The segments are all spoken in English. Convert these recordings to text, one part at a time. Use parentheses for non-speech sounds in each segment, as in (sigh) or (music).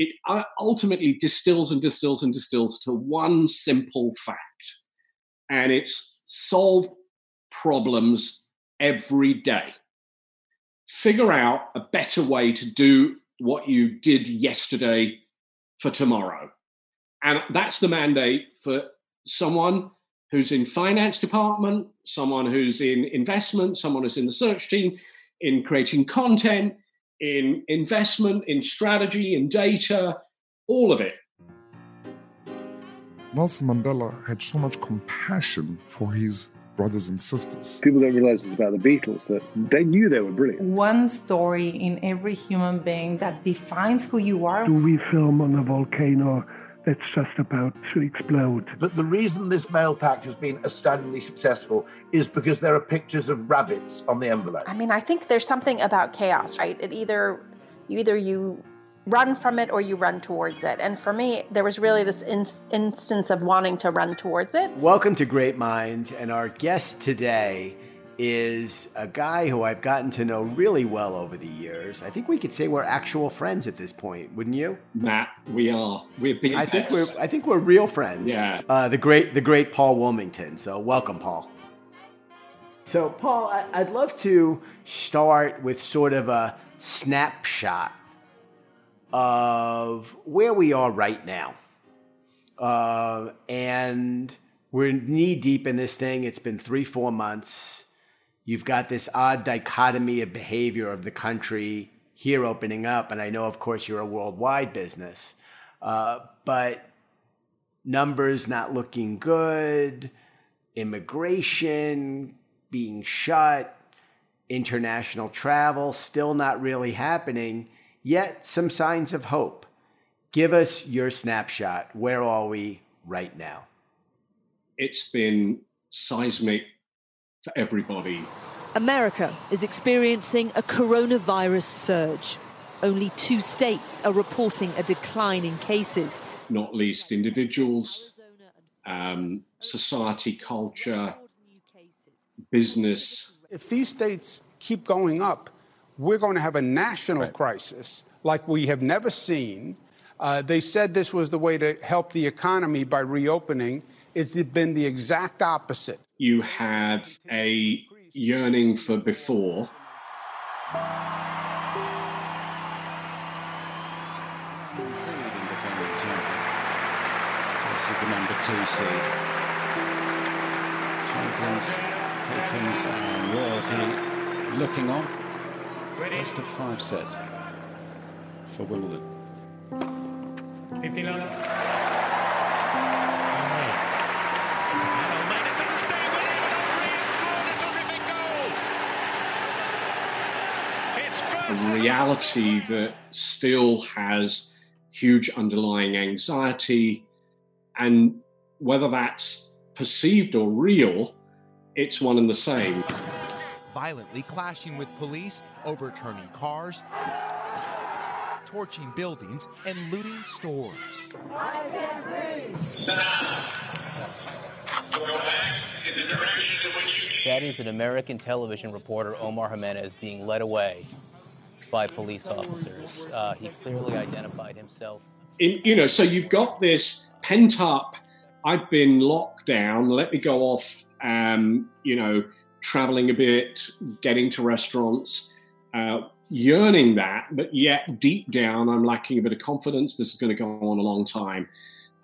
it uh, ultimately distills and distills and distills to one simple fact, and it's solve problems every day. Figure out a better way to do what you did yesterday for tomorrow. And that's the mandate for someone who's in finance department, someone who's in investment, someone who's in the search team, in creating content, in investment, in strategy, in data, all of it. Nelson Mandela had so much compassion for his brothers and sisters. People don't realize it's about the Beatles that they knew they were brilliant. One story in every human being that defines who you are. Do we film on a volcano that's just about to explode? But the reason this mail pack has been astoundingly successful is because there are pictures of rabbits on the envelope. I mean, I think there's something about chaos, right? It either you either you run from it or you run towards it. And for me, there was really this in- instance of wanting to run towards it. Welcome to Great Minds, and our guest today is a guy who I've gotten to know really well over the years. I think we could say we're actual friends at this point, wouldn't you? Matt, we are. We're big. I think we're. I think we're real friends. Yeah. Uh, the great, the great Paul Woolmington. So welcome, Paul. So, Paul, I, I'd love to start with sort of a snapshot of where we are right now. Uh, and we're knee deep in this thing. It's been three, four months. You've got this odd dichotomy of behavior of the country here opening up. And I know, of course, you're a worldwide business, uh, but numbers not looking good, immigration being shut, international travel still not really happening yet some signs of hope. Give us your snapshot. Where are we right now? It's been seismic for everybody. America is experiencing a coronavirus surge. Only two states are reporting a decline in cases. Not least individuals, um, society, culture, business. If these states keep going up, we're going to have a national right. crisis like we have never seen. Uh, they said this was the way to help the economy by reopening. It's been the exact opposite. You have a yearning for before. This is the number two seed. Champions, patrons, and royalty looking on. Best of five sets for Wimbledon. 50 A reality that still has huge underlying anxiety, and whether that's perceived or real, it's one and the same violently clashing with police, overturning cars, torching buildings, and looting stores. That is an American television reporter, Omar Jimenez, being led away by police officers. Uh, he clearly identified himself. In, you know, so you've got this pent up, I've been locked down, let me go off, um, you know, traveling a bit, getting to restaurants, uh, yearning that, but yet deep down, I'm lacking a bit of confidence. This is going to go on a long time.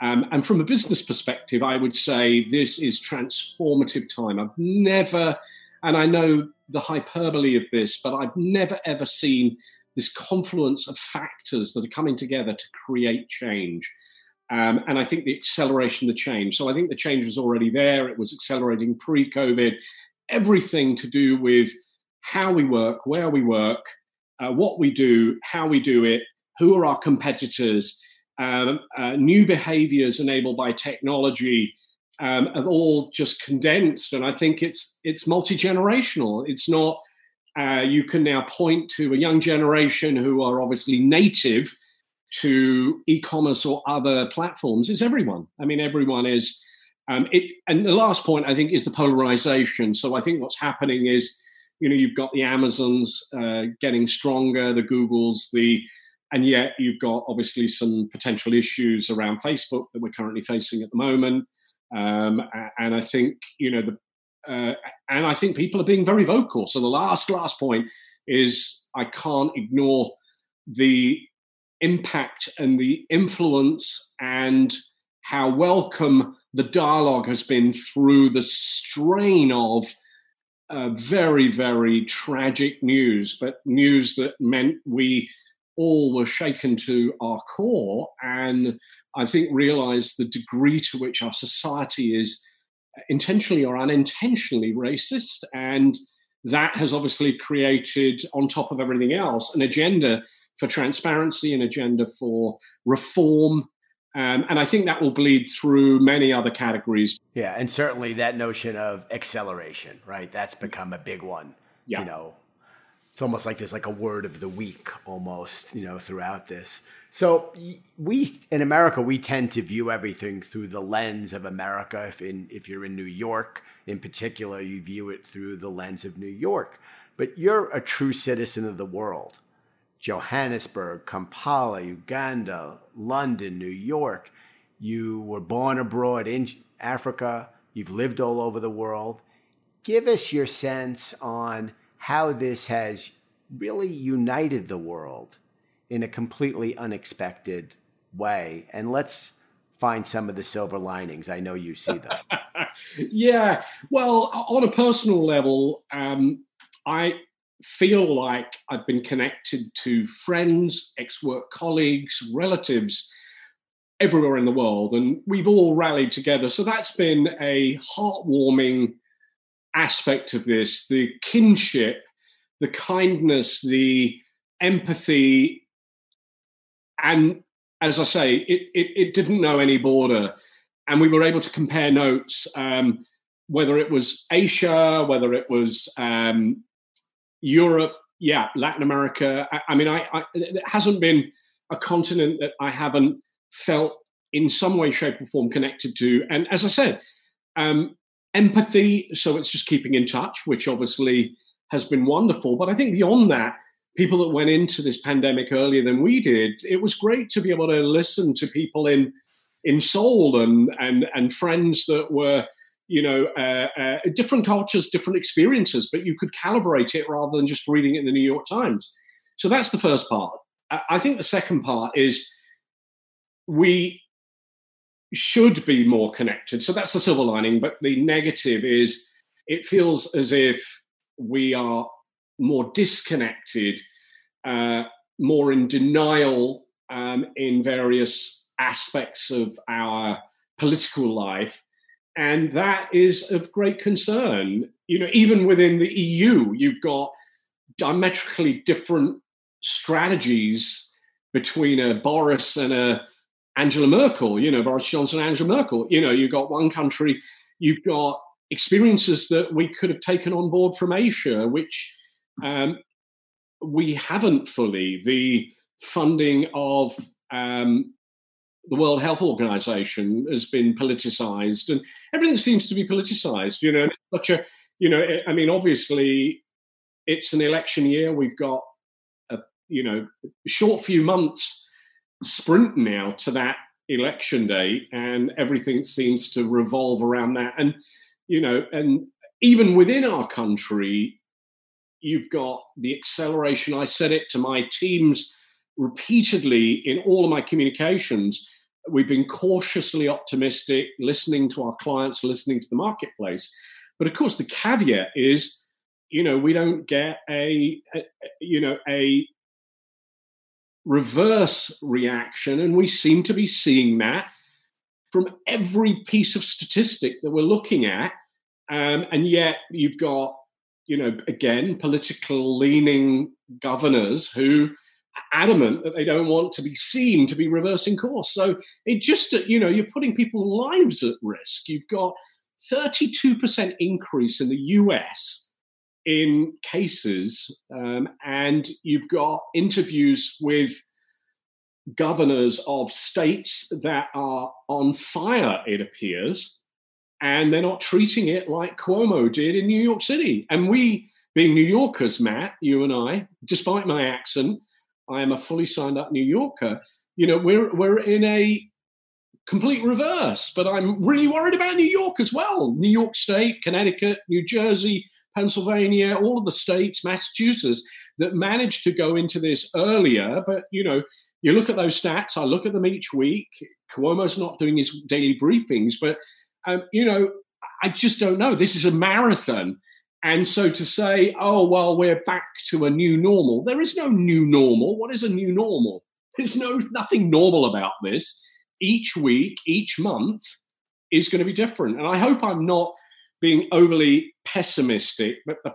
Um, and from a business perspective, I would say this is transformative time. I've never, and I know the hyperbole of this, but I've never ever seen this confluence of factors that are coming together to create change. Um, and I think the acceleration of the change. So I think the change was already there. It was accelerating pre COVID everything to do with how we work, where we work, uh, what we do, how we do it, who are our competitors, um, uh, new behaviors enabled by technology um, have all just condensed. And I think it's it's multi generational. It's not. Uh, you can now point to a young generation who are obviously native to e-commerce or other platforms. It's everyone. I mean, everyone is um, it, and the last point I think is the polarization. So I think what's happening is, you know, you've got the Amazons uh, getting stronger, the Googles, the, and yet you've got obviously some potential issues around Facebook that we're currently facing at the moment. Um, and I think you know the uh, and I think people are being very vocal. So the last last point is I can't ignore the impact and the influence and how welcome the dialogue has been through the strain of uh, very, very tragic news, but news that meant we all were shaken to our core. And I think realized the degree to which our society is intentionally or unintentionally racist. And that has obviously created, on top of everything else, an agenda for transparency, an agenda for reform. Um, and I think that will bleed through many other categories. Yeah, and certainly that notion of acceleration, right? That's become a big one. Yeah. You know, it's almost like there's like a word of the week almost, you know, throughout this. So we in America we tend to view everything through the lens of America. If in if you're in New York in particular, you view it through the lens of New York. But you're a true citizen of the world. Johannesburg, Kampala, Uganda, London, New York. You were born abroad in Africa. You've lived all over the world. Give us your sense on how this has really united the world in a completely unexpected way. And let's find some of the silver linings. I know you see them. (laughs) yeah. Well, on a personal level, um, I feel like I've been connected to friends, ex work colleagues, relatives everywhere in the world, and we've all rallied together. So that's been a heartwarming aspect of this the kinship, the kindness, the empathy and as I say, it, it, it, didn't know any border. And we were able to compare notes, um, whether it was Asia, whether it was um, Europe, yeah, Latin America. I, I mean, I, I, it hasn't been a continent that I haven't felt in some way, shape, or form connected to. And as I said, um, empathy. So it's just keeping in touch, which obviously has been wonderful. But I think beyond that, people that went into this pandemic earlier than we did, it was great to be able to listen to people in in Seoul and and and friends that were you know uh, uh, different cultures, different experiences, but you could calibrate it rather than just reading it in the New York Times. So that's the first part. I think the second part is we should be more connected. So that's the silver lining. But the negative is it feels as if we are more disconnected, uh, more in denial um, in various aspects of our political life. And that is of great concern. You know, even within the EU, you've got diametrically different strategies between a Boris and a Angela Merkel, you know, Boris Johnson Angela Merkel. You know, you've got one country, you've got experiences that we could have taken on board from Asia, which um, we haven't fully. The funding of um, the World Health Organization has been politicized, and everything seems to be politicized. You know, such a you know, I mean, obviously, it's an election year. We've got a you know short few months sprint now to that election day, and everything seems to revolve around that. And you know, and even within our country, you've got the acceleration. I said it to my teams repeatedly in all of my communications. We've been cautiously optimistic, listening to our clients, listening to the marketplace. But of course, the caveat is, you know, we don't get a, a you know, a reverse reaction, and we seem to be seeing that from every piece of statistic that we're looking at. Um, and yet, you've got you know, again, political leaning governors who adamant that they don't want to be seen to be reversing course. So it just, you know, you're putting people's lives at risk. You've got 32% increase in the US in cases, um, and you've got interviews with governors of states that are on fire, it appears, and they're not treating it like Cuomo did in New York City. And we, being New Yorkers, Matt, you and I, despite my accent, I am a fully signed up New Yorker. You know, we're we're in a complete reverse. But I'm really worried about New York as well. New York State, Connecticut, New Jersey, Pennsylvania, all of the states, Massachusetts that managed to go into this earlier. But you know, you look at those stats. I look at them each week. Cuomo's not doing his daily briefings, but um, you know, I just don't know. This is a marathon. And so to say, oh, well, we're back to a new normal, there is no new normal. What is a new normal? There's no nothing normal about this. Each week, each month is going to be different. And I hope I'm not being overly pessimistic, but the,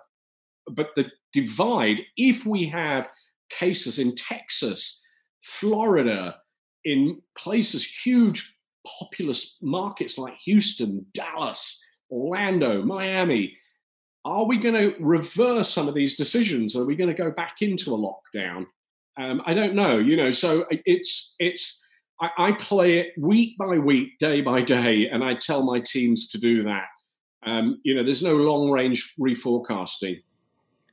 but the divide, if we have cases in Texas, Florida, in places, huge populous markets like Houston, Dallas, Orlando, Miami, are we going to reverse some of these decisions? Are we going to go back into a lockdown? Um, I don't know. You know, so it's it's I, I, play it week by week, day by day, and I tell my teams to do that. Um, you know, there's no long range reforecasting.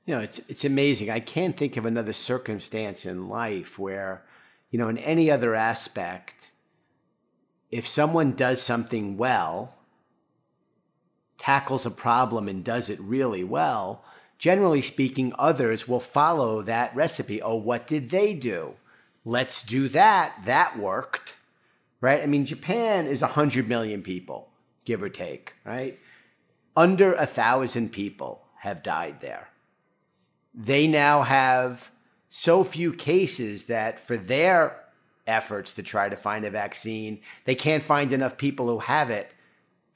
You know, it's it's amazing. I can't think of another circumstance in life where, you know, in any other aspect, if someone does something well tackles a problem and does it really well, generally speaking, others will follow that recipe. Oh, what did they do? Let's do that. That worked, right? I mean, Japan is 100 million people, give or take, right? Under a thousand people have died there. They now have so few cases that for their efforts to try to find a vaccine, they can't find enough people who have it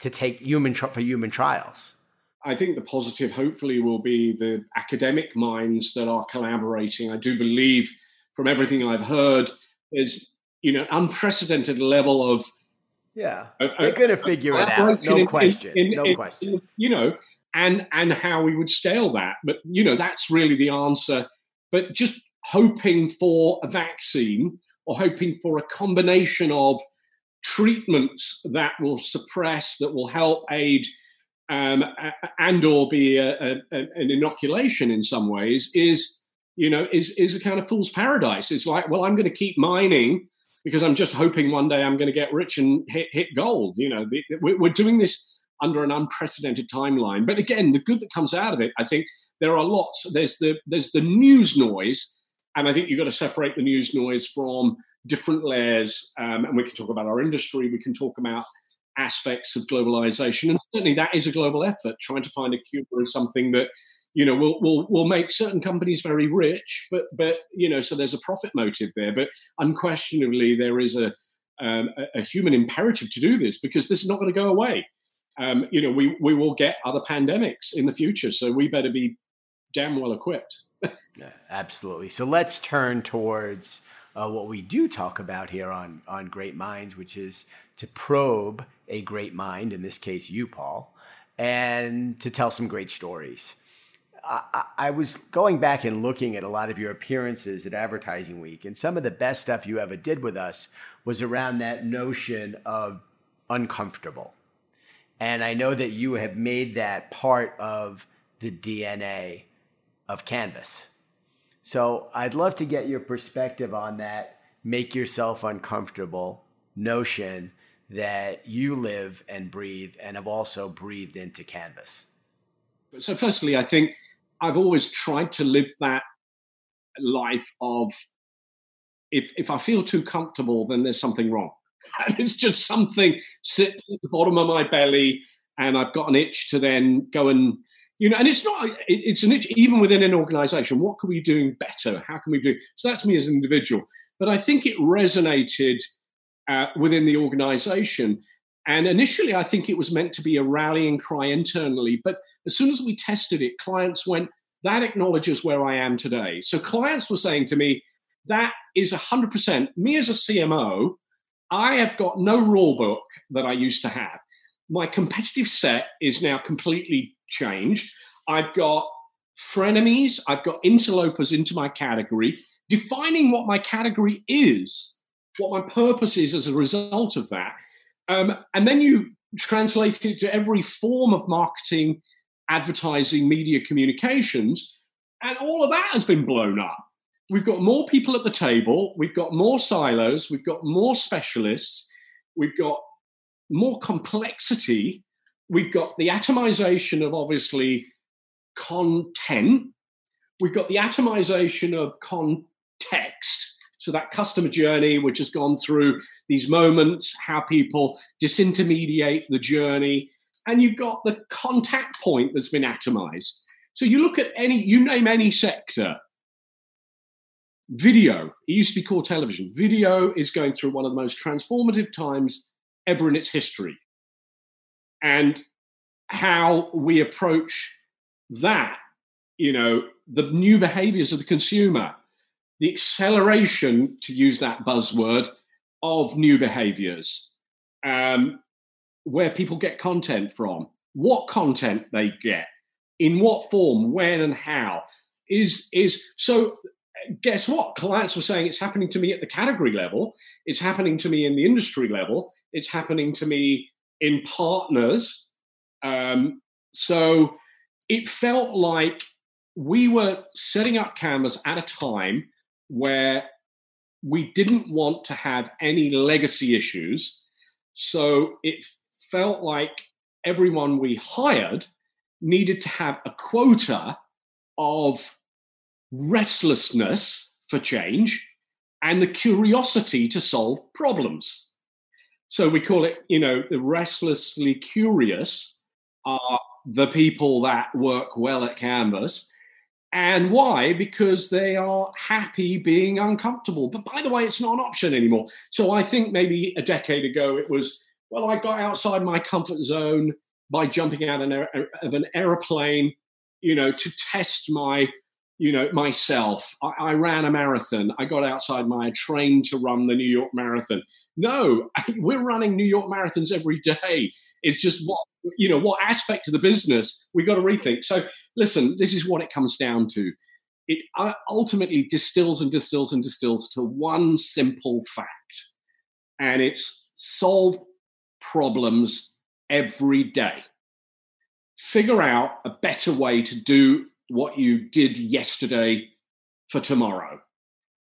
to take human for human trials? I think the positive, hopefully, will be the academic minds that are collaborating. I do believe, from everything I've heard, there's you know unprecedented level of yeah. They're going to figure it out. no in, question. in, in, no question. you know and and how we would scale that. But you know that's really the answer. But just hoping for a vaccine or hoping for a combination of treatments that will suppress, that will help aid, um, and or be a, a, an inoculation in some ways is you know is is a kind of fool's paradise. It's like, well, I'm going to keep mining because I'm just hoping one day I'm going to get rich and hit, hit gold. You know, we're doing this under an unprecedented timeline. But again, the good that comes out of it, I think there are lots. There's the there's the news noise, and I think you've got to separate the news noise from different layers, um, and we can talk about our industry. We can talk about aspects of globalization, and certainly that is a global effort. Trying to find a cure is something that you know will will will make certain companies very rich, but but you know so there's a profit motive there. But unquestionably, there is a um, a, human imperative to do this because this is not going to go away. Um, you know, we we will get other pandemics in the future, so we better be damn well equipped. (laughs) yeah, absolutely. So let's turn towards uh, what we do talk about here on on Great Minds, which is to probe a great mind, in this case, you, Paul, and to tell some great stories. I, I, was going back and looking at a lot of your appearances at Advertising Week, and some of the best stuff you ever did with us was around that notion of uncomfortable. And I know that you have made that part of the DNA of Canvas. So I'd love to get your perspective on that make yourself uncomfortable notion that you live and breathe and have also breathed into Canvas. So, firstly, I think I've always tried to live that life of if, if I feel too comfortable, then there's something wrong. (laughs) And it's just something sits at the bottom of my belly, and I've got an itch to then go and you know, and it's not, it's an, itch even within an organization, what can we be doing better? How can we do? So that's me as an individual. But I think it resonated uh, within the organization. And initially, I think it was meant to be a rallying cry internally. But as soon as we tested it, clients went, that acknowledges where I am today. So clients were saying to me, that is 100% me as a CMO. I have got no rule book that I used to have. My competitive set is now completely changed. I've got frenemies, I've got interlopers into my category, defining what my category is, what my purpose is as a result of that. Um, and then you translate it to every form of marketing, advertising, media communications, and all of that has been blown up. we've got more people at the table, we've got more silos, we've got more specialists, we've got more complexity, we've got the atomization of obviously content, we've got the atomization of context. So that customer journey, which has gone through these moments, how people disintermediate the journey, and you've got the contact point that's been atomized. So you look at any, you name any sector, video, it used to be called television. Video is going through one of the most transformative times ever in its history. And how we approach that, you know, the new behaviors of the consumer, the acceleration, to use that buzzword, of new behaviors, um, where people get content from, what content they get, in what form, when, and how. Is is so guess what? Clients were saying it's happening to me at the category level, it's happening to me in the industry level, it's happening to me in partners. Um, so it felt like we were setting up Canvas at a time where we didn't want to have any legacy issues. So it felt like everyone we hired needed to have a quota of restlessness for change and the curiosity to solve problems. So we call it, you know, the restlessly curious are the people that work well at Canvas. And why? Because they are happy being uncomfortable. But by the way, it's not an option anymore. So I think maybe a decade ago it was, well, I got outside my comfort zone by jumping out of an aeroplane, you know, to test my you know, myself. I, I, ran a marathon. I got outside my train to run the New York Marathon. No, (laughs) we're running New York marathons every day. It's just what you know, what aspect of the business we got to rethink. So, listen, this is what it comes down to. It uh, ultimately distills and distills and distills to one simple fact, and it's solve problems every day. Figure out a better way to do what you did yesterday for tomorrow.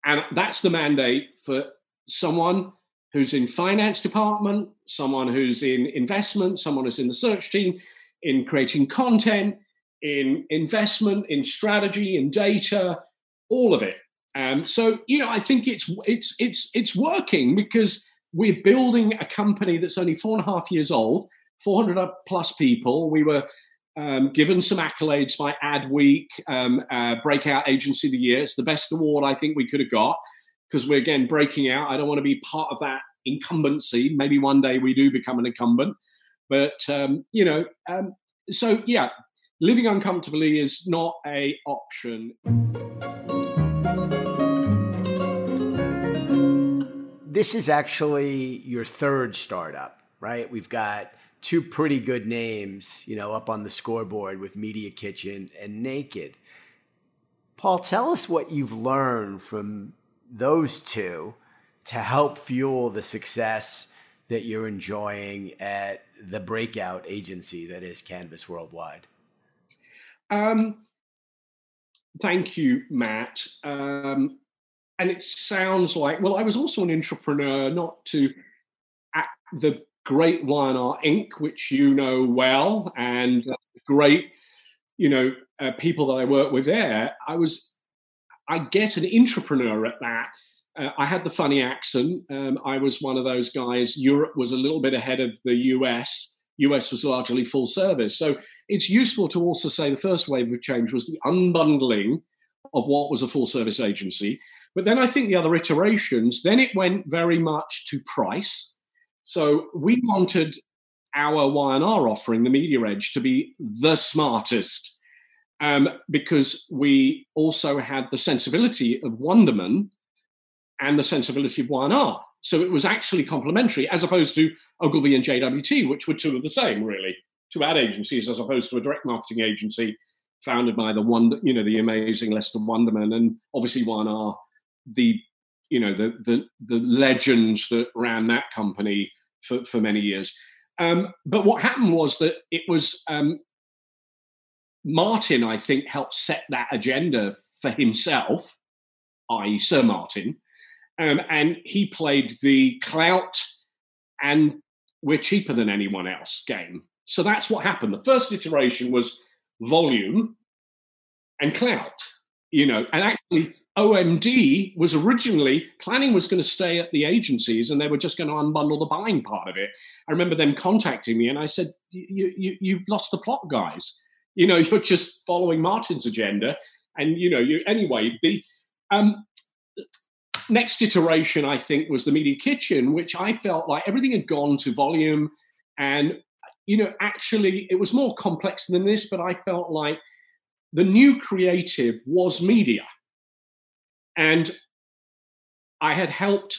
And that's the mandate for someone who's in finance department, someone who's in investment, someone who's in the search team, in creating content, in investment, in strategy, in data, all of it. Um, so you know, I think it's it's it's it's working because we're building a company that's only four and a half years old, 400 plus people. We were um, given some accolades by Adweek, um, uh, Breakout Agency of the Year. It's the best award I think we could have got because we're again breaking out. I don't want to be part of that incumbency. Maybe one day we do become an incumbent, but um, you know, um, so yeah, living uncomfortably is not a option. This is actually your third startup, right? We've got two pretty good names, you know, up on the scoreboard with Media Kitchen and Naked. Paul, tell us what you've learned from those two to help fuel the success that you're enjoying at the breakout agency that is Canvas Worldwide. Um, thank you, Matt. Um, and it sounds like, well, I was also an entrepreneur, not to at the great Y&R Inc., which you know well, and uh, great, you know, uh, people that I work with there. I was, I get an entrepreneur at that. Uh, I had the funny accent. Um, I was one of those guys. Europe was a little bit ahead of the US. US was largely full service. So it's useful to also say the first wave of change was the unbundling of what was a full service agency. But then I think the other iterations, then it went very much to price so we wanted our Y&R offering, the Media Edge, to be the smartest um, because we also had the sensibility of Wonderman and the sensibility of Y&R. So it was actually complementary as opposed to Ogilvy and JWT, which were two of the same, really, two ad agencies as opposed to a direct marketing agency founded by the one, you know, the amazing Lester Wonderman and obviously Y&R, the you know the the the legends that ran that company for, for many years. Um, but what happened was that it was um, Martin, I think, helped set that agenda for himself. i.e., Sir Martin, um, and he played the clout and we're cheaper than anyone else game. So that's what happened. The first iteration was volume and clout, you know, and actually OMD was originally planning was going to stay at the agencies and they were just going to unbundle the buying part of it. I remember them contacting me and I said, you, you, you've lost the plot, guys. You know, (laughs) you're just following Martin's agenda. And, you know, you anyway, the um, next iteration, I think, was the Media Kitchen, which I felt like everything had gone to volume. And, you know, actually, it was more complex than this, but I felt like the new creative was media. And I had helped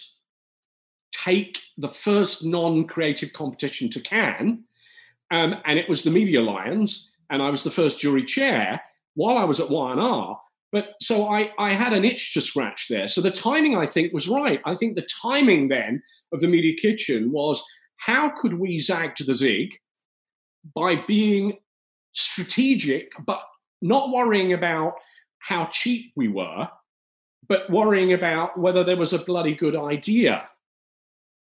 take the first non creative competition to Cannes, um, and it was the Media Lions, and I was the first jury chair while I was at Y&R. But so I, I had an itch to scratch there. So the timing, I think, was right. I think the timing then of the Media Kitchen was how could we zag to the zig by being strategic, but not worrying about how cheap we were, but worrying about whether there was a bloody good idea.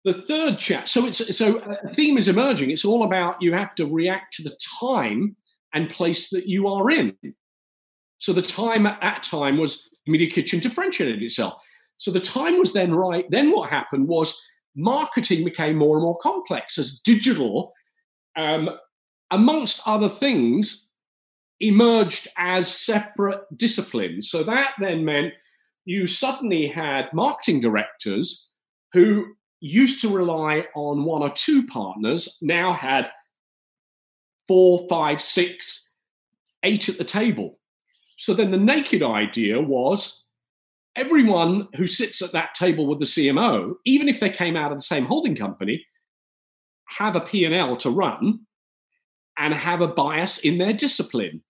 The third chap, so it's so a theme is emerging. It's all about you have to react to the time and place that you are in. So the time at that time was Media Kitchen differentiated itself. So the time was then right. Then what happened was marketing became more and more complex as digital, um, amongst other things, emerged as separate disciplines. So that then meant you suddenly had marketing directors who used to rely on one or two partners, now had four, five, six, eight at the table. So then the naked idea was everyone who sits at that table with the CMO, even if they came out of the same holding company, have a P&L to run and have a bias in their discipline.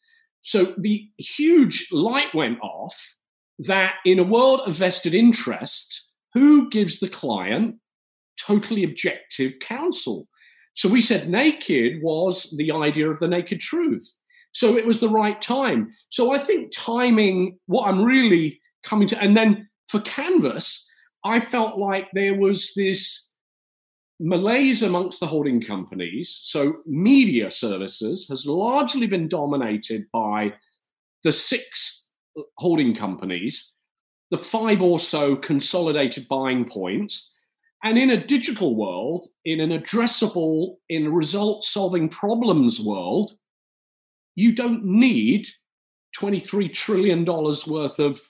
So the huge light went off that in a world of vested interest, who gives the client totally objective counsel? So we said naked was the idea of the naked truth. So it was the right time. So I think timing, what I'm really coming to, and then for Canvas, I felt like there was this malaise amongst the holding companies. So media services has largely been dominated by the six holding companies, the five or so consolidated buying points. And in a digital world, in an addressable, in a result solving problems world, you don't need $23 trillion worth of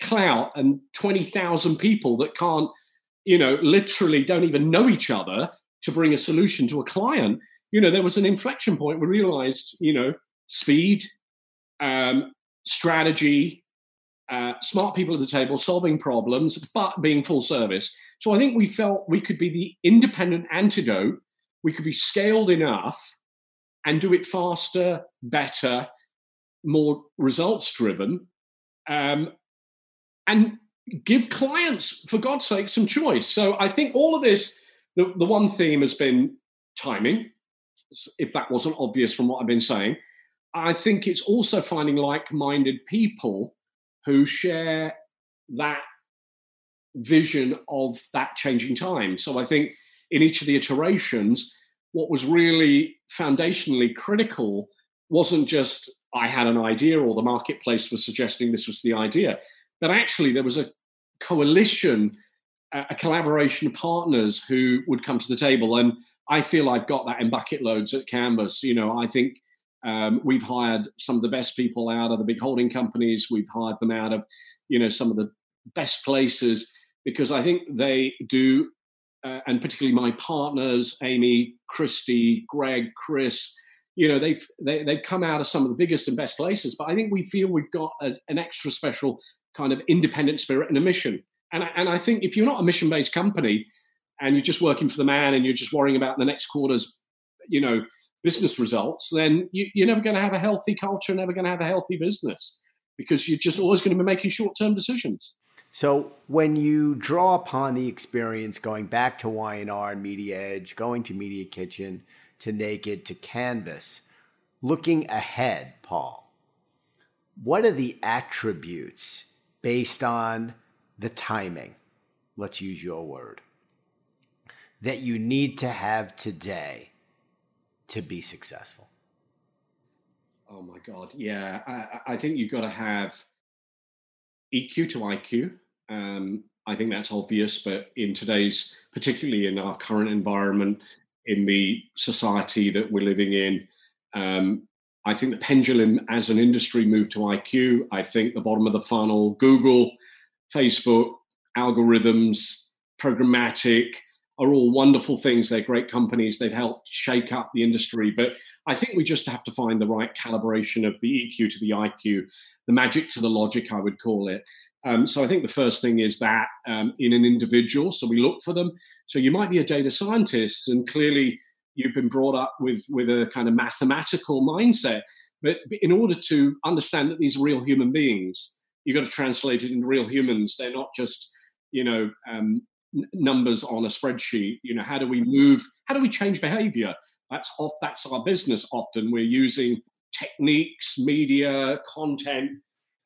clout and 20,000 people that can't, you know, literally don't even know each other to bring a solution to a client. You know, there was an inflection point. We realized, you know, speed, um, strategy, uh, smart people at the table, solving problems, but being full service. So I think we felt we could be the independent antidote. We could be scaled enough and do it faster, better, more results driven, um, and give clients, for God's sake, some choice. So I think all of this, the, the one theme has been timing, if that wasn't obvious from what I've been saying. I think it's also finding like minded people who share that vision of that changing time. So I think in each of the iterations, what was really foundationally critical wasn't just I had an idea or the marketplace was suggesting this was the idea, but actually there was a coalition, a collaboration of partners who would come to the table. And I feel I've got that in bucket loads at Canvas. You know, I think um, we've hired some of the best people out of the big holding companies. We've hired them out of, you know, some of the best places because I think they do uh, and particularly my partners, Amy, Christy, Greg, Chris, you know, they've they, have they have come out of some of the biggest and best places. But I think we feel we've got a, an extra special kind of independent spirit and a mission. And and I think if you're not a mission based company and you're just working for the man and you're just worrying about the next quarter's, you know, business results, then you, you're never going to have a healthy culture, never going to have a healthy business because you're just always going to be making short term decisions. So when you draw upon the experience going back to Y&R and Media Edge, going to Media Kitchen, to Naked, to Canvas, looking ahead, Paul, what are the attributes based on the timing, let's use your word, that you need to have today to be successful? Oh my God. Yeah. I, I think you've got to have EQ to IQ. Um, I think that's obvious, but in today's, particularly in our current environment, in the society that we're living in, um, I think the pendulum as an industry moved to IQ. I think the bottom of the funnel, Google, Facebook, algorithms, programmatic, are all wonderful things. They're great companies. They've helped shake up the industry. But I think we just have to find the right calibration of the EQ to the IQ, the magic to the logic, I would call it. Um, so I think the first thing is that um, in an individual. So we look for them. So you might be a data scientist, and clearly you've been brought up with with a kind of mathematical mindset. But in order to understand that these are real human beings, you've got to translate it into real humans. They're not just you know um, numbers on a spreadsheet. You know, how do we move? How do we change behavior? That's off. That's our business. Often we're using techniques, media, content,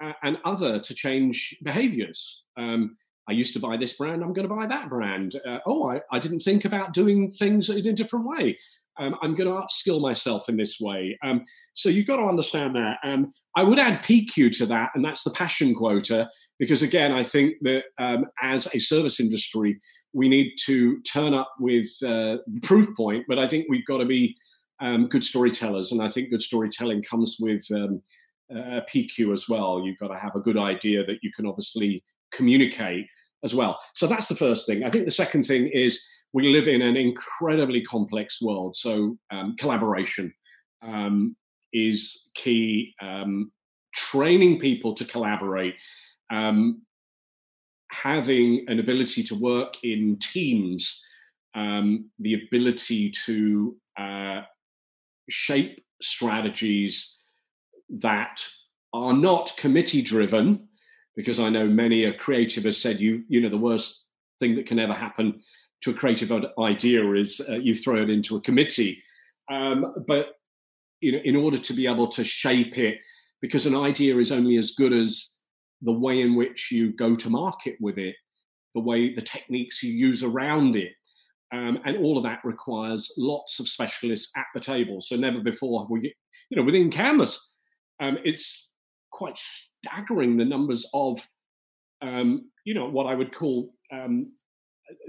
uh, and other to change behaviors. Um, I used to buy this brand. I'm going to buy that brand. Uh, oh, I, I didn't think about doing things in a different way um, I'm going to upskill myself in this way. Um, so you've got to understand that. Um, I would add PQ to that, and that's the passion quota, because again, I think that um, as a service industry, we need to turn up with uh, proof point, but I think we've got to be um, good storytellers, and I think good storytelling comes with um, uh, PQ as well. You've got to have a good idea that you can obviously communicate as well. So that's the first thing. I think the second thing is we live in an incredibly complex world. So um, collaboration um, is key. Um, training people to collaborate, um, having an ability to work in teams, um, the ability to uh, shape strategies that are not committee driven because I know many a creative has said you you know the worst thing that can ever happen to a creative idea is uh, you throw it into a committee. Um, but you know, in order to be able to shape it, because an idea is only as good as the way in which you go to market with it, the way the techniques you use around it. Um, and all of that requires lots of specialists at the table. So never before have we, you know, within Canvas, um, it's quite staggering the numbers of, um, you know, what I would call um,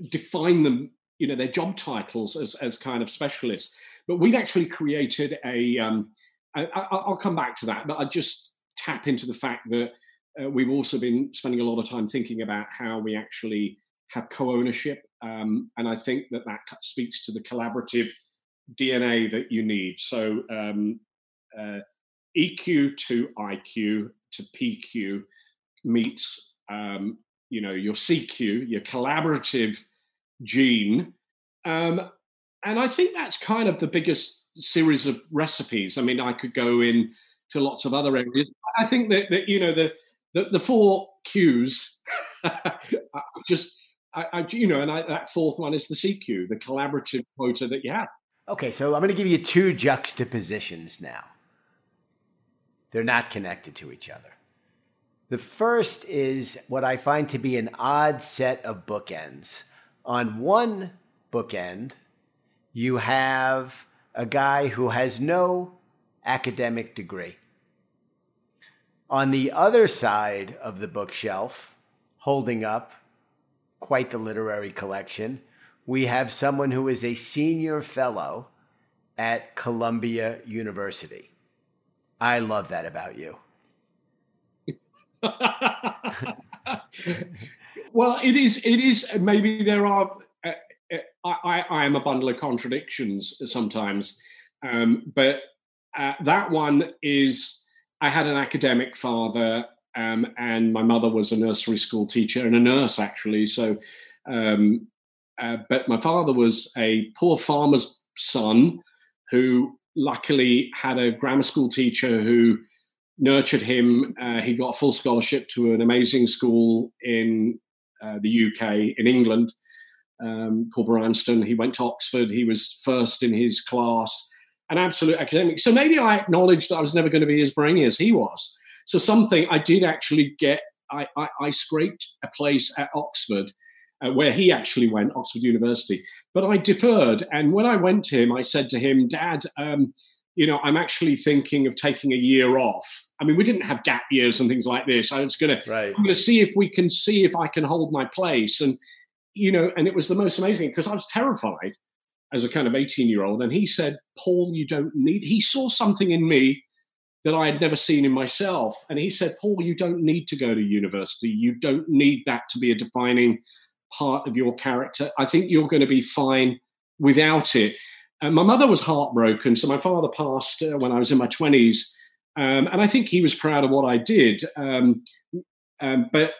define them, you know, their job titles as, as kind of specialists. But we've actually created a. Um, I, will come back to that, but I just tap into the fact that uh, we've also been spending a lot of time thinking about how we actually have co-ownership, um, and I think that that speaks to the collaborative DNA that you need. So um, uh, EQ to IQ to PQ meets um, you know your CQ, your collaborative gene, um, and I think that's kind of the biggest series of recipes. I mean, I could go in to lots of other areas. I think that, that you know the the, the four Qs (laughs) just I, I, you know, and I, that fourth one is the CQ, the collaborative quota that you have. Okay, so I'm going to give you two juxtapositions now. They're not connected to each other. The first is what I find to be an odd set of bookends. On one bookend, you have a guy who has no academic degree. On the other side of the bookshelf, holding up quite the literary collection, we have someone who is a senior fellow at Columbia University. I love that about you. (laughs) well, it is. It is. Maybe there are. Uh, uh, I, I am a bundle of contradictions sometimes, um, but uh, that one is. I had an academic father, um, and my mother was a nursery school teacher and a nurse actually. So, um, uh, but my father was a poor farmer's son who luckily had a grammar school teacher who nurtured him. Uh, he got a full scholarship to an amazing school in uh, the UK, in England, um, called Bryanston. He went to Oxford. He was first in his class, an absolute academic. So maybe I acknowledged that I was never going to be as brainy as he was. So something I did actually get I, I, I scraped a place at Oxford. Uh, where he actually went, Oxford University. But I deferred. And when I went to him, I said to him, Dad, um, you know, I'm actually thinking of taking a year off. I mean, we didn't have gap years and things like this. I was going to, right. I'm going to see if we can see if I can hold my place. And, you know, and it was the most amazing because I was terrified as a kind of 18 year old. And he said, Paul, you don't need, he saw something in me that I had never seen in myself. And he said, Paul, you don't need to go to university. You don't need that to be a defining part of your character. I think you're going to be fine without it. And my mother was heartbroken. So my father passed uh, when I was in my 20s. Um, and I think he was proud of what I did. Um, um, but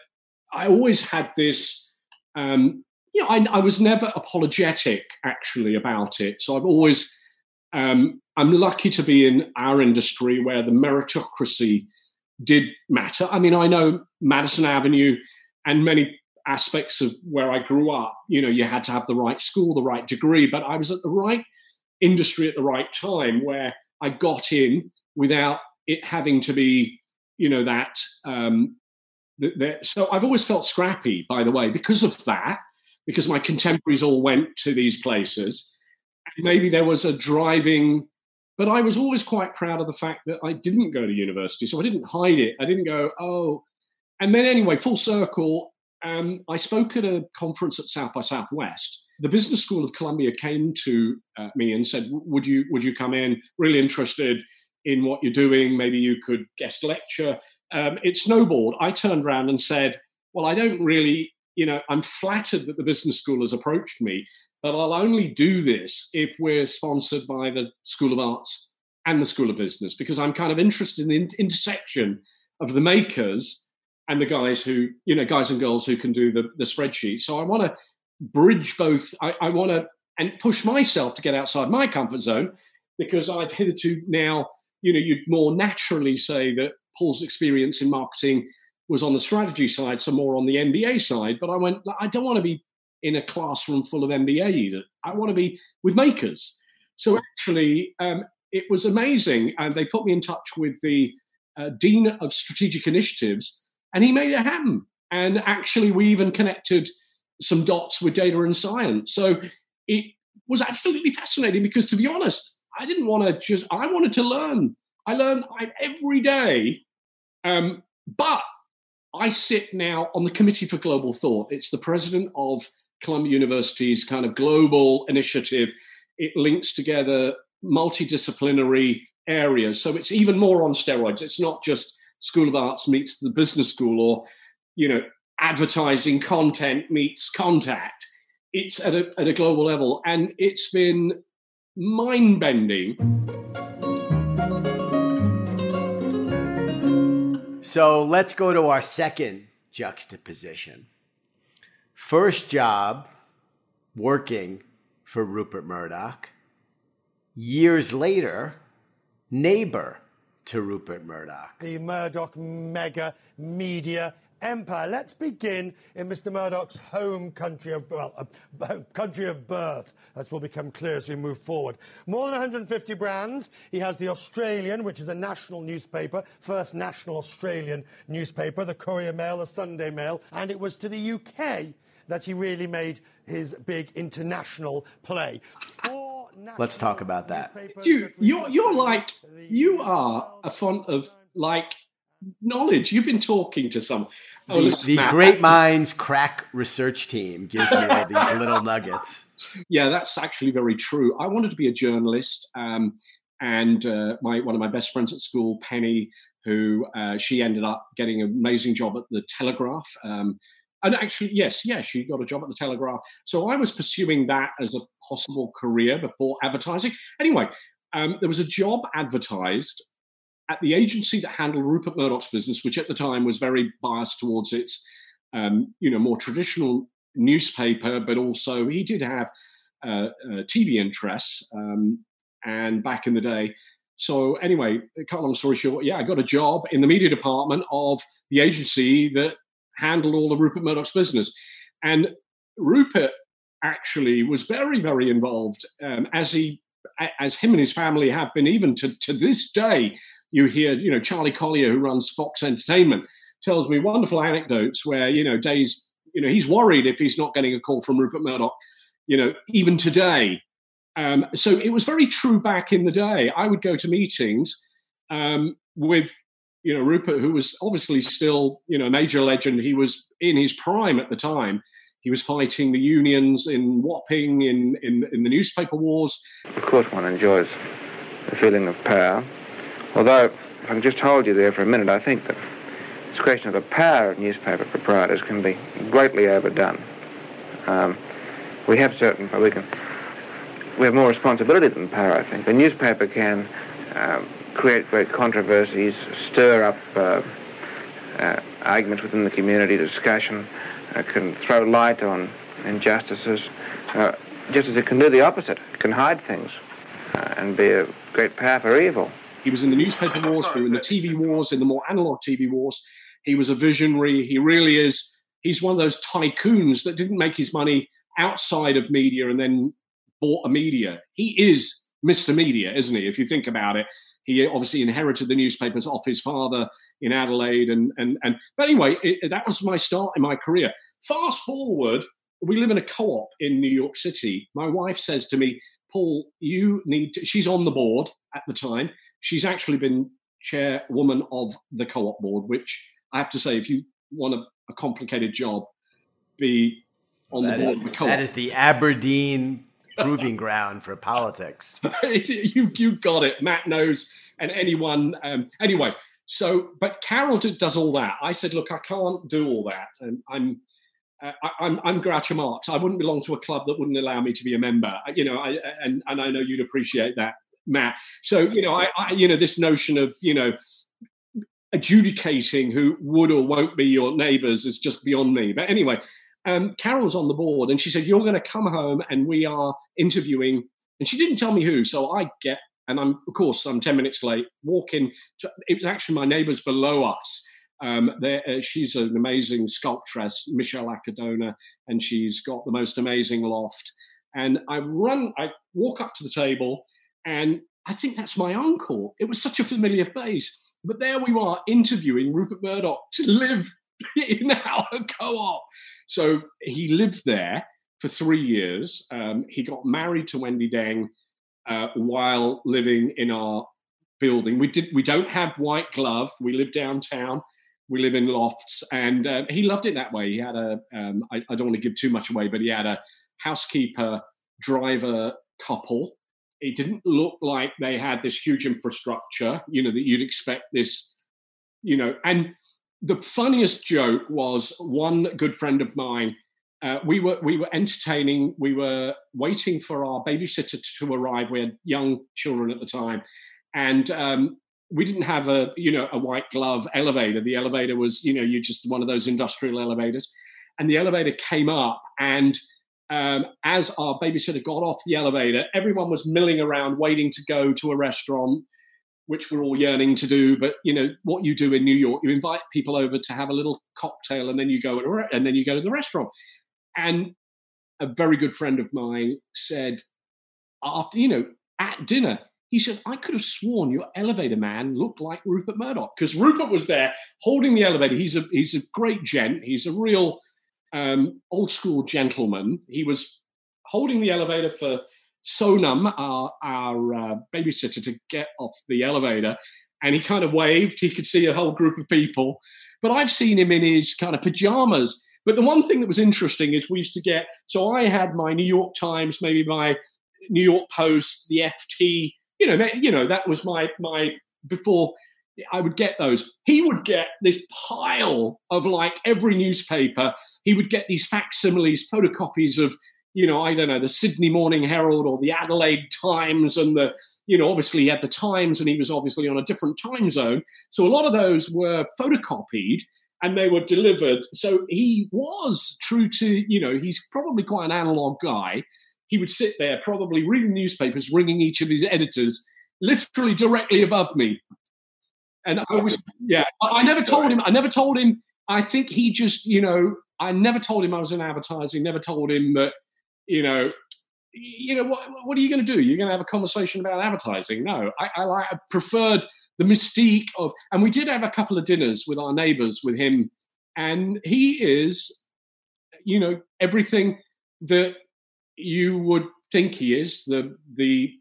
I always had this, um, you know, I, I, was never apologetic actually about it. So I've always, um, I'm lucky to be in our industry where the meritocracy did matter. I mean, I know Madison Avenue and many aspects of where I grew up, you know, you had to have the right school, the right degree, but I was at the right industry at the right time where I got in without it having to be, you know, that. Um, so I've always felt scrappy, by the way, because of that, because my contemporaries all went to these places. Maybe there was a driving, but I was always quite proud of the fact that I didn't go to university. So I didn't hide it. I didn't go, oh. And then, anyway, full circle, um, I spoke at a conference at South by Southwest. The Business School of Columbia came to uh, me and said, "Would you would you come in? Really interested in what you're doing? Maybe you could guest lecture." Um, it snowballed. I turned around and said, "Well, I don't really, you know, I'm flattered that the business school has approached me, but I'll only do this if we're sponsored by the School of Arts and the School of Business because I'm kind of interested in the intersection of the makers." and the guys who, you know, guys and girls who can do the, the spreadsheet. So I want to bridge both. I, I want to and push myself to get outside my comfort zone because I've hitherto now, you know, you'd more naturally say that Paul's experience in marketing was on the strategy side, so more on the MBA side. But I went, I don't want to be in a classroom full of MBAs. I want to be with makers. So actually, um, it was amazing. And they put me in touch with the uh, Dean of Strategic Initiatives and he made it happen. And actually, we even connected some dots with data and science. So it was absolutely fascinating because, to be honest, I didn't want to just, I wanted to learn. I learn every day. Um, but I sit now on the Committee for Global Thought. It's the president of Columbia University's kind of global initiative. It links together multidisciplinary areas. So it's even more on steroids. It's not just School of Arts meets the business school, or you know, advertising content meets contact. It's at a, at a global level, and it's been mind bending. So let's go to our second juxtaposition. First job working for Rupert Murdoch. Years later, neighbor to Rupert Murdoch. The Murdoch mega media empire. Let's begin in Mr. Murdoch's home country of well, uh, country of birth, as will become clear as we move forward. More than 150 brands. He has the Australian, which is a national newspaper, first national Australian newspaper, the Courier Mail, the Sunday Mail, and it was to the UK that he really made his big international play. Four Let's talk about that. You, you're, you're like, you are a font of like knowledge. You've been talking to some. Oh, the, the Great Minds Crack Research Team gives me all these little nuggets. (laughs) Yeah, that's actually very true. I wanted to be a journalist, um, and uh, my one of my best friends at school, Penny, who uh, she ended up getting an amazing job at the Telegraph. Um, and actually, yes, yes, she got a job at the Telegraph. So I was pursuing that as a possible career before advertising. Anyway, um, there was a job advertised at the agency that handled Rupert Murdoch's business, which at the time was very biased towards its, um, you know, more traditional newspaper, but also he did have uh, uh, TV interests. Um, and back in the day, so anyway, cut long story short, yeah, I got a job in the media department of the agency that handled all of Rupert Murdoch's business. And Rupert actually was very, very involved, um, as he, as him and his family have been, even to, to this day. You hear, you know, Charlie Collier, who runs Fox Entertainment, tells me wonderful anecdotes where you know days, you know, he's worried if he's not getting a call from Rupert Murdoch, you know, even today. Um, so it was very true back in the day. I would go to meetings um, with you know Rupert, who was obviously still you know a major legend. He was in his prime at the time. He was fighting the unions in Wapping, in in, in the newspaper wars. Of course, one enjoys the feeling of power. Although, if I can just hold you there for a minute, I think that this question of the power of newspaper proprietors can be greatly overdone. Um, we have certain, we can, we have more responsibility than power, I think. The newspaper can um, create great controversies, stir up uh, uh, arguments within the community, discussion, uh, can throw light on injustices, uh, just as it can do the opposite. It can hide things uh, and be a great power for evil. He was in the newspaper wars, we were in the TV wars, in the more analog TV wars. He was a visionary. He really is. He's one of those tycoons that didn't make his money outside of media and then bought a media. He is Mr. Media, isn't he? If you think about it, he obviously inherited the newspapers off his father in Adelaide, and and and. But anyway, it, that was my start in my career. Fast forward, we live in a co-op in New York City. My wife says to me, "Paul, you need." To, she's on the board at the time. She's actually been chairwoman of the co-op board, which I have to say, if you want a, a complicated job, be on that the board is, of the co-op. That is the Aberdeen proving ground for politics. (laughs) you you got it. Matt knows, and anyone. Um, anyway, so but Carol did, does all that. I said, look, I can't do all that, and I'm. Uh, I, I'm I'm Groucho Marx. I wouldn't belong to a club that wouldn't allow me to be a member. You know, I, and and I know you'd appreciate that, Matt. So you know, I, I you know this notion of you know adjudicating who would or won't be your neighbours is just beyond me. But anyway, um, Carol's on the board and she said, You're going to come home and we are interviewing. And she didn't tell me who. So I get, and I'm, of course, I'm 10 minutes late, walking. It was actually my neighbors below us. Um, uh, she's an amazing sculptress, Michelle Oka Doner, and she's got the most amazing loft. And I run, I walk up to the table, and I think that's my uncle. It was such a familiar face. But there we are interviewing Rupert Murdoch to live (laughs) in our co-op. So he lived there for three years. Um, he got married to Wendy Deng uh, while living in our building. We did. We don't have white glove. We live downtown. We live in lofts, and uh, he loved it that way. He had a. Um, don't want to give too much away, but he had a housekeeper driver couple. It didn't look like they had this huge infrastructure, you know, that you'd expect this, you know, and the funniest joke was one good friend of mine. Uh, we were we were entertaining. We were waiting for our babysitter to arrive. We had young children at the time, and um, we didn't have a you know a white glove elevator. The elevator was you know you just one of those industrial elevators, and the elevator came up and. Um, as our babysitter got off the elevator, everyone was milling around waiting to go to a restaurant which we're all yearning to do. But you know what you do in New York, you invite people over to have a little cocktail, and then you go and then you go to the restaurant. And a very good friend of mine said, after you know, at dinner, he said, "I could have sworn your elevator man looked like Rupert Murdoch because Rupert was there holding the elevator. He's a he's a great gent. He's a real um, old school gentleman. He was holding the elevator for." Sonam, our, our uh, babysitter, to get off the elevator. And he kind of waved. He could see a whole group of people. But I've seen him in his kind of pajamas. But the one thing that was interesting is we used to get, so I had my New York Times, maybe my New York Post, the FT, you know, you know, that was my, my, before I would get those. He would get this pile of like every newspaper. He would get these facsimiles, photocopies of you know, I don't know, the Sydney Morning Herald or the Adelaide Times, and the, you know, obviously he had the Times and he was obviously on a different time zone. So a lot of those were photocopied and they were delivered. So he was true to, you know, he's probably quite an analog guy. He would sit there probably reading newspapers, ringing each of his editors literally directly above me. And I was, yeah, I never told him, I never told him, I think he just, you know, I never told him I was in advertising, never told him that you know, you know what? What are you going to do? You're going to have a conversation about advertising? No, I, I I preferred the mystique of, and we did have a couple of dinners with our neighbors with him, and he is, you know, everything that you would think he is the the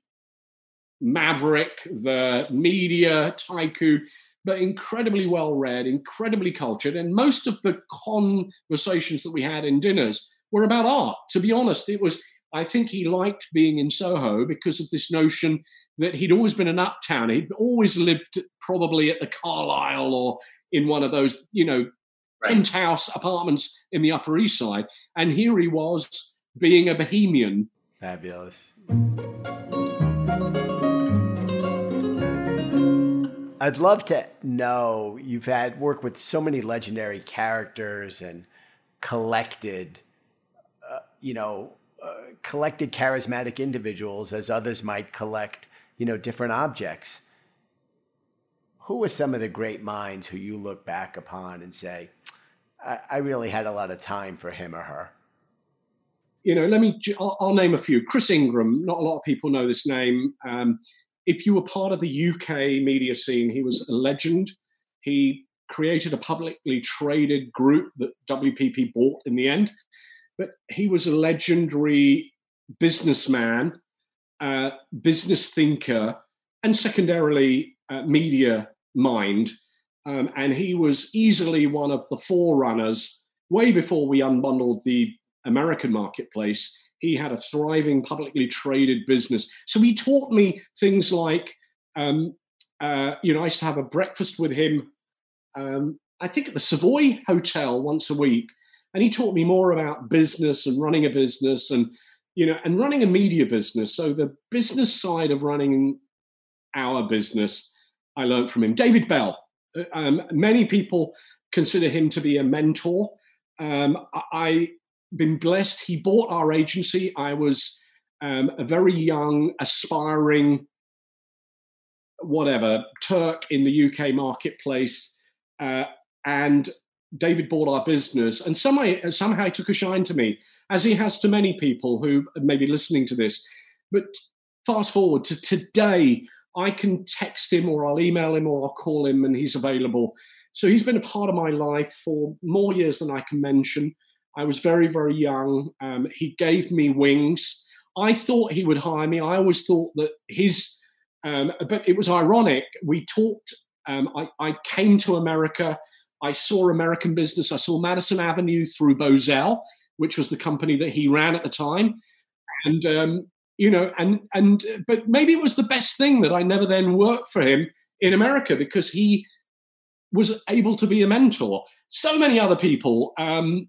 maverick, the media tycoon, but incredibly well read, incredibly cultured. And most of the conversations that we had in dinners were about art. To be honest, it was, I think he liked being in Soho because of this notion that he'd always been an uptown. He'd always lived probably at the Carlyle or in one of those, you know, penthouse apartments in the Upper East Side. And here he was being a bohemian. Fabulous. I'd love to know you've had work with so many legendary characters and collected, uh, you know, uh, collected charismatic individuals as others might collect, you know, different objects. Who are some of the great minds who you look back upon and say, I, I really had a lot of time for him or her? You know, let me, I'll, I'll, name a few. Chris Ingram, not a lot of people know this name. Um, if you were part of the UK media scene, he was a legend. He created a publicly traded group that WPP bought in the end. But he was a legendary businessman, uh, business thinker, and secondarily, uh, media mind. Um, and he was easily one of the forerunners way before we unbundled the American marketplace he had a thriving, publicly traded business. So he taught me things like, um, uh, you know, I used to have a breakfast with him, um, I think at the Savoy Hotel once a week. And he taught me more about business and running a business and, you know, and running a media business. So the business side of running our business, I learned from him. David Bell. Uh, um, many people consider him to be a mentor. Um, I been blessed. He bought our agency. I was um, a very young, aspiring, whatever, Turk in the UK marketplace. Uh, and David bought our business and somehow, somehow he took a shine to me, as he has to many people who may be listening to this. But fast forward to today, I can text him or I'll email him or I'll call him and he's available. So he's been a part of my life for more years than I can mention. I was very, very young. Um, he gave me wings. I thought he would hire me. I always thought that his, um, but it was ironic. We talked, um, I, I, came to America. I saw American business. I saw Madison Avenue through Bozell, which was the company that he ran at the time. And, um, you know, and, and, but maybe it was the best thing that I never then worked for him in America because he was able to be a mentor. So many other people, um,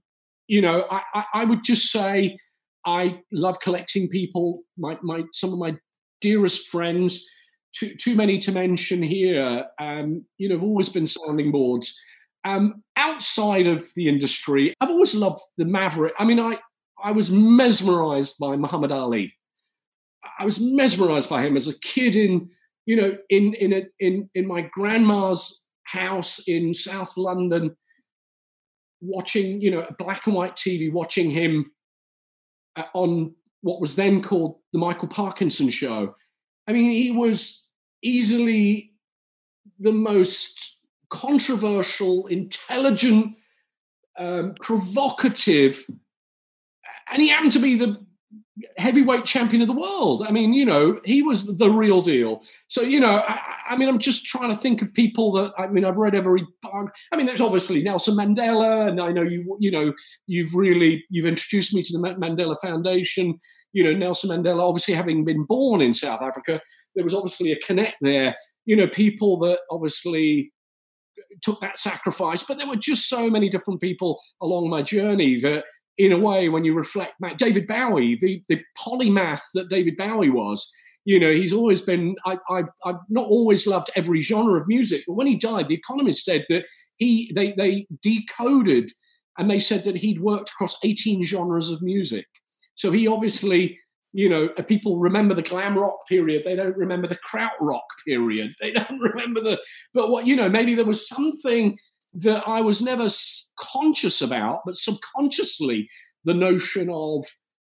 you know, I, I, I would just say I love collecting people. My, my some of my dearest friends, too, too many to mention here. Um, you know, have always been sounding boards. Um, outside of the industry, I've always loved the Maverick. I mean, I I was mesmerized by Muhammad Ali. I was mesmerized by him as a kid in you know in in a, in in my grandma's house in South London watching, you know, black and white TV, watching him uh, on what was then called the Michael Parkinson Show. I mean, he was easily the most controversial, intelligent, um, provocative, and he happened to be the heavyweight champion of the world. I mean, you know, he was the real deal. So, you know, I, I, mean, I'm just trying to think of people that I mean, I've read every. I mean, there's obviously Nelson Mandela, and I know you. You know, you've really you've introduced me to the Mandela Foundation. You know, Nelson Mandela, obviously having been born in South Africa, there was obviously a connect there. You know, people that obviously took that sacrifice, but there were just so many different people along my journey that in a way, when you reflect back, David Bowie, the, the polymath that David Bowie was, you know, he's always been, I, I, I've not always loved every genre of music, but when he died, The Economist said that he, they, they decoded and they said that he'd worked across 18 genres of music. So he obviously, you know, uh, people remember the glam rock period. They don't remember the krautrock period. They (laughs) don't remember the, but what, you know, maybe there was something that I was never conscious about, but subconsciously, the notion of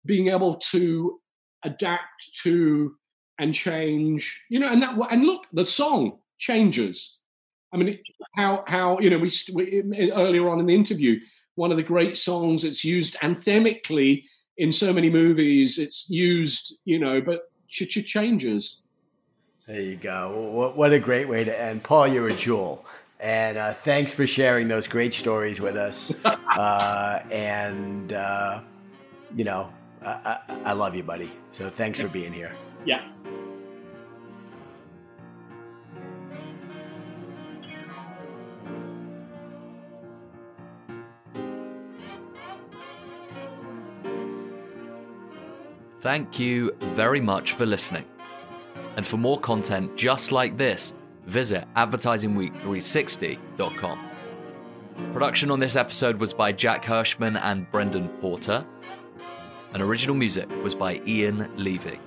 being able to adapt to and change, you know, and that and look, the song, changes. I mean, how how you know we, we earlier on in the interview, one of the great songs that's used anthemically in so many movies. It's used, you know, but ch- ch- changes. There you go. What, what a great way to end. Paul, you're a jewel. And uh, thanks for sharing those great stories with us. (laughs) uh, and, uh, you know, I, I, I, love you, buddy. So thanks for being here. Yeah. Thank you very much for listening. And for more content just like this, visit advertisingweek360.com. Production on this episode was by Jack Hirschman and Brendan Porter. And original music was by Ian Levy.